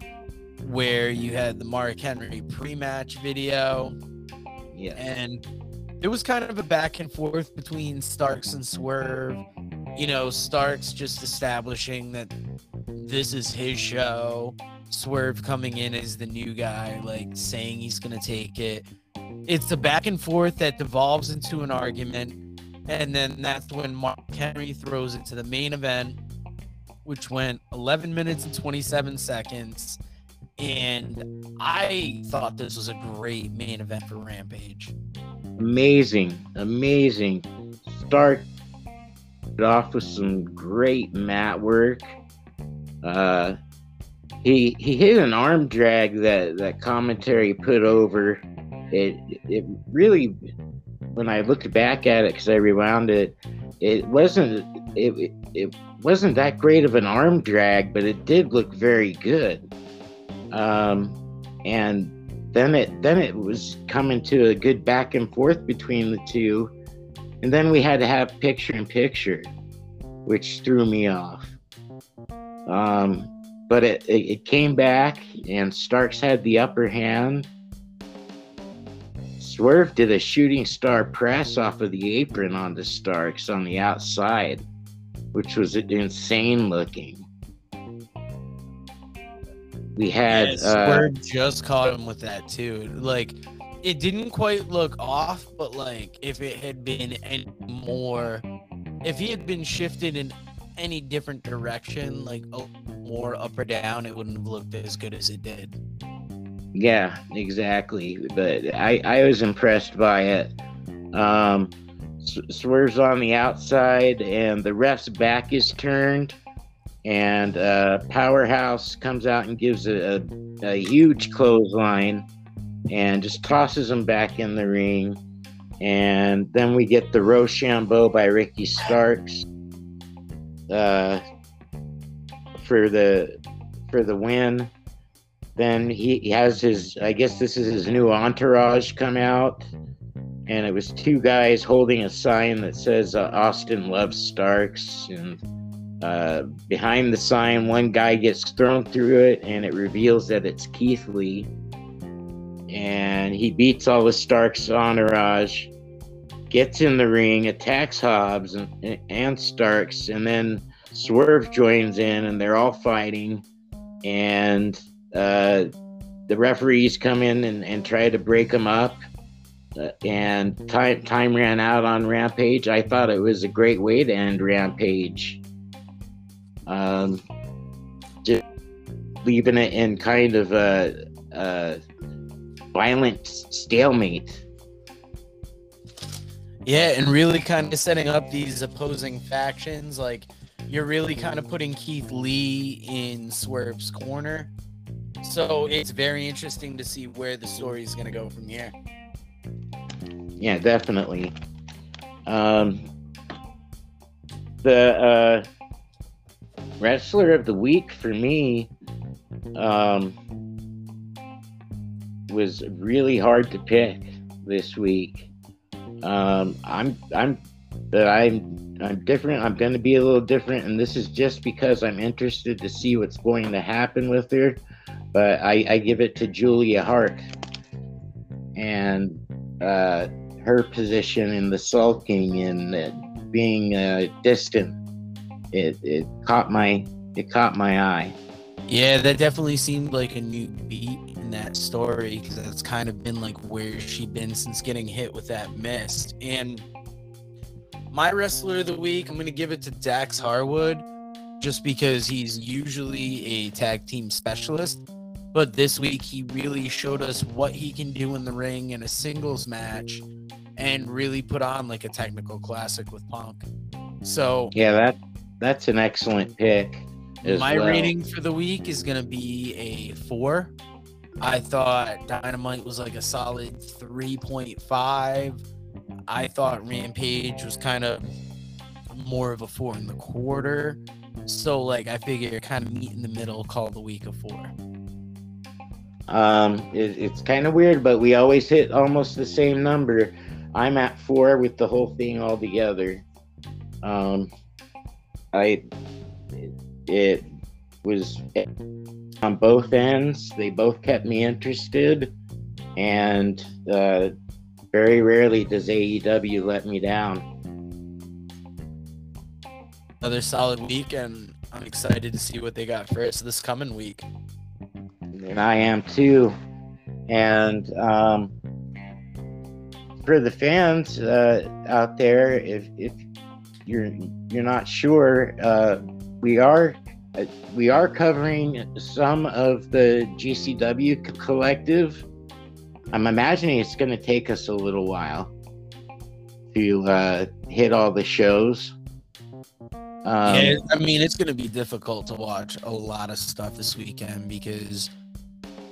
where you had the Mark Henry pre match video. Yeah. And it was kind of a back and forth between Starks and Swerve. You know, Starks just establishing that this is his show. Swerve coming in as the new guy, like saying he's going to take it. It's a back and forth that devolves into an argument. And then that's when Mark Henry throws it to the main event, which went 11 minutes and 27 seconds. And I thought this was a great main event for Rampage amazing, amazing. Start off with some great mat work. Uh, he he hit an arm drag that that commentary put over. It it really, when I looked back at it, because I rewound it, it wasn't it it wasn't that great of an arm drag, but it did look very good. Um, and then it then it was coming to a good back and forth between the two and then we had to have picture in picture which threw me off um, but it, it, it came back and starks had the upper hand swerve did a shooting star press off of the apron on onto starks on the outside which was insane looking we had yes, uh, just caught him with that too. Like it didn't quite look off, but like if it had been any more, if he had been shifted in any different direction, like more up or down, it wouldn't have looked as good as it did. Yeah, exactly. But I, I was impressed by it. Um, Swerve's on the outside, and the ref's back is turned. And uh, Powerhouse comes out and gives a, a, a huge clothesline and just tosses him back in the ring. And then we get the Roshambo by Ricky Starks uh, for the for the win. Then he, he has his I guess this is his new entourage come out, and it was two guys holding a sign that says uh, Austin loves Starks, and uh, behind the sign, one guy gets thrown through it, and it reveals that it's Keith Lee. And he beats all the Starks entourage, gets in the ring, attacks Hobbs and, and Starks, and then Swerve joins in, and they're all fighting, and uh, the referees come in and, and try to break them up. Uh, and time time ran out on Rampage. I thought it was a great way to end Rampage. Um, just leaving it in kind of a, a violent stalemate. Yeah, and really kind of setting up these opposing factions. Like, you're really kind of putting Keith Lee in Swerve's corner. So it's very interesting to see where the story is going to go from here. Yeah, definitely. Um, the uh, wrestler of the week for me um, was really hard to pick this week. Um, I'm I'm but I'm I'm different. I'm going to be a little different, and this is just because I'm interested to see what's going to happen with her. But I, I give it to Julia Hart and uh, her position in the sulking and being uh, distant. It it caught my it caught my eye. Yeah, that definitely seemed like a new beat in that story because that's kind of been like where she'd been since getting hit with that mist. And my wrestler of the week, I'm going to give it to Dax Harwood just because he's usually a tag team specialist. But this week, he really showed us what he can do in the ring in a singles match and really put on like a technical classic with Punk. So, yeah, that that's an excellent pick. My well. rating for the week is going to be a four. I thought Dynamite was like a solid 3.5. I thought Rampage was kind of more of a four in the quarter. So, like, I figure kind of meet in the middle, call the week a four. Um, it, it's kind of weird, but we always hit almost the same number. I'm at four with the whole thing all together. Um, I it, was on both ends. They both kept me interested, and uh, very rarely does AEW let me down. Another solid week, and I'm excited to see what they got for us this coming week. And I am too. And um, for the fans uh, out there, if, if you're you're not sure, uh, we are we are covering some of the GCW collective. I'm imagining it's going to take us a little while to uh, hit all the shows. Um, yeah, I mean, it's going to be difficult to watch a lot of stuff this weekend because,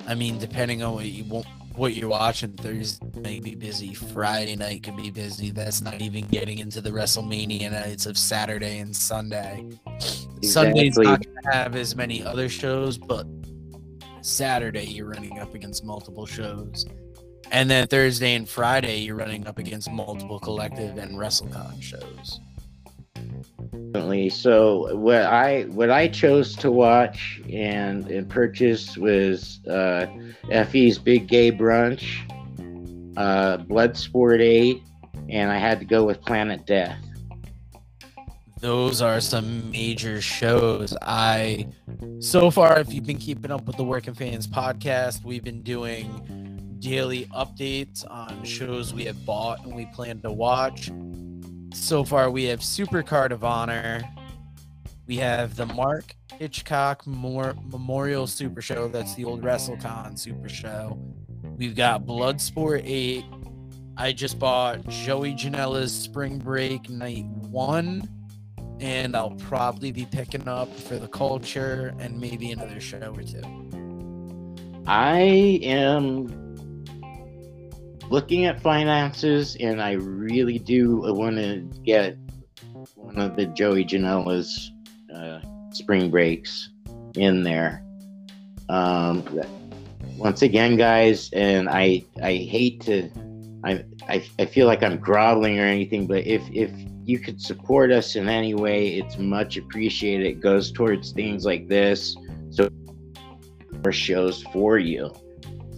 I mean, depending on what you want what you're watching Thursday may be busy. Friday night could be busy. That's not even getting into the WrestleMania nights of Saturday and Sunday. Exactly. Sunday's not gonna have as many other shows, but Saturday you're running up against multiple shows. And then Thursday and Friday you're running up against multiple collective and WrestleCon shows. So what I what I chose to watch and and purchase was uh, Big Gay Brunch, uh, Bloodsport Eight, and I had to go with Planet Death. Those are some major shows. I so far, if you've been keeping up with the Working Fans podcast, we've been doing daily updates on shows we have bought and we plan to watch so far we have Super Card of Honor, We have the Mark Hitchcock Memorial Super Show. That's the old WrestleCon Super Show. We've got Bloodsport 8. I just bought Joey Janela's Spring Break Night 1. And I'll probably be picking up for the culture and maybe another show or two. I am looking at finances and I really do want to get one of the Joey Janela's uh, spring breaks in there. Um, once again, guys, and I I hate to, I, I I feel like I'm groveling or anything, but if if you could support us in any way, it's much appreciated. It goes towards things like this, so more shows for you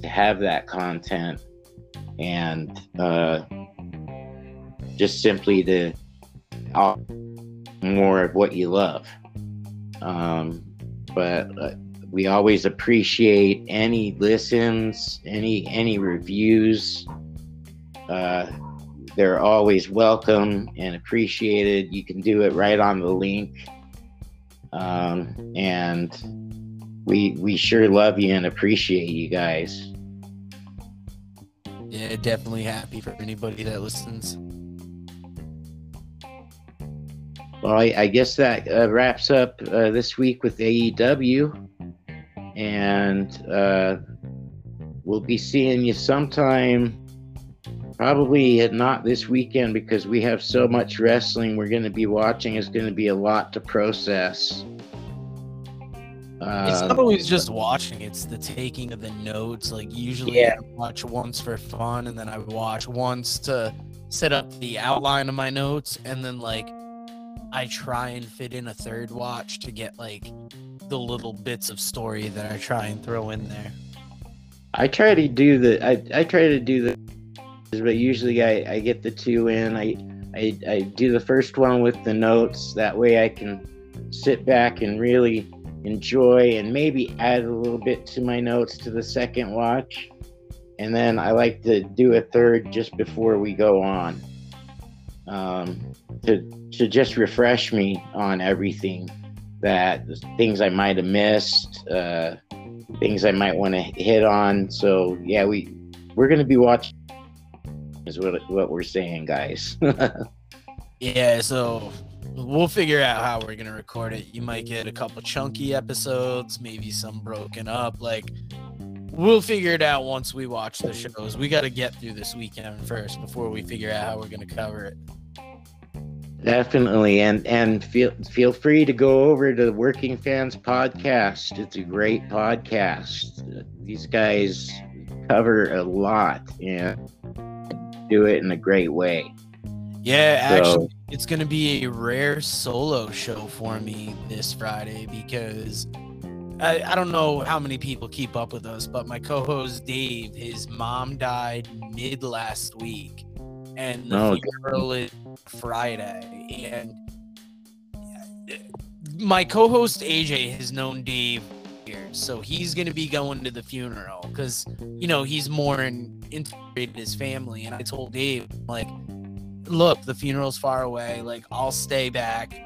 to have that content and uh, just simply to more of what you love. Um, but uh, we always appreciate any listens, any any reviews. Uh, they're always welcome and appreciated. You can do it right on the link, um, and we we sure love you and appreciate you guys. Yeah, definitely happy for anybody that listens. Well, I, guess that uh, wraps up uh, this week with AEW. And uh, we'll be seeing you sometime, probably not this weekend because we have so much wrestling we're going to be watching. It's going to be a lot to process. It's not um, always just watching, it's the taking of the notes. Like, usually yeah. I watch once for fun, and then I watch once to set up the outline of my notes, and then, like, I try and fit in a third watch to get like the little bits of story that I try and throw in there. I try to do the I, I try to do the but usually I, I get the two in. I, I I do the first one with the notes. That way I can sit back and really enjoy and maybe add a little bit to my notes to the second watch. And then I like to do a third just before we go on. Um, to to just refresh me on everything that things I might have missed, uh, things I might want to hit on. So yeah, we we're gonna be watching is what what we're saying, guys. [laughs] yeah, so we'll figure out how we're gonna record it. You might get a couple chunky episodes, maybe some broken up. Like we'll figure it out once we watch the shows. We got to get through this weekend first before we figure out how we're gonna cover it. Definitely, and and feel feel free to go over to the Working Fans podcast. It's a great podcast. These guys cover a lot and do it in a great way. Yeah, so, actually, it's going to be a rare solo show for me this Friday because I, I don't know how many people keep up with us, but my co-host Dave, his mom died mid last week, and the oh, funeral is Friday, and uh, my co-host AJ has known Dave years, so he's gonna be going to the funeral because you know he's more in, integrated his family. And I told Dave like, look, the funeral's far away. Like I'll stay back.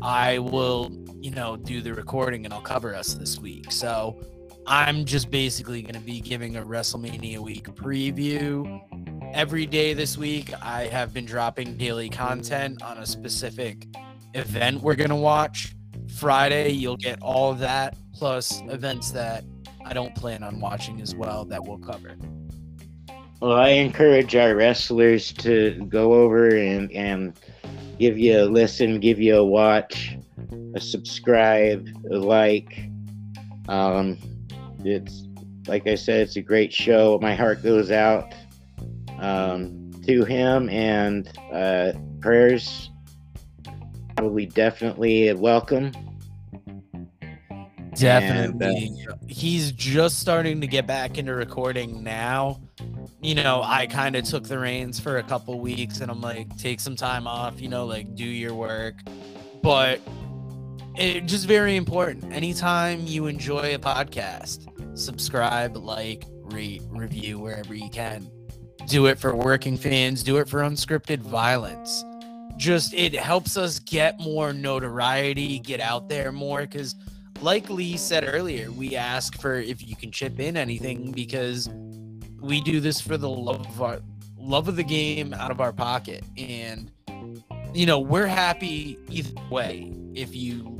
I will, you know, do the recording and I'll cover us this week. So I'm just basically going to be giving a WrestleMania week preview every day this week. I have been dropping daily content on a specific event we're going to watch. Friday, you'll get all of that, plus events that I don't plan on watching as well that we'll cover. Well, I encourage our wrestlers to go over and, and give you a listen, give you a watch, a subscribe, a like. Um, it's like I said, it's a great show. My heart goes out um, to him, and uh, prayers probably definitely welcome. Definitely. And, uh, He's just starting to get back into recording now. You know, I kind of took the reins for a couple weeks and I'm like, take some time off, you know, like do your work. But it just very important. Anytime you enjoy a podcast, subscribe, like, rate, review wherever you can. Do it for working fans, do it for unscripted violence just it helps us get more notoriety, get out there more because like Lee said earlier, we ask for if you can chip in anything because we do this for the love of our love of the game out of our pocket. And you know, we're happy either way. If you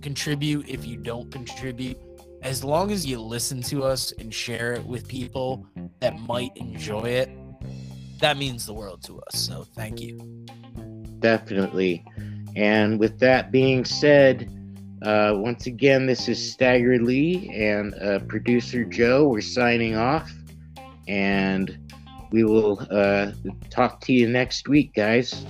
contribute, if you don't contribute, as long as you listen to us and share it with people that might enjoy it, that means the world to us. So thank you. Definitely. And with that being said, uh, once again, this is Stagger Lee and uh, producer Joe. We're signing off, and we will uh, talk to you next week, guys.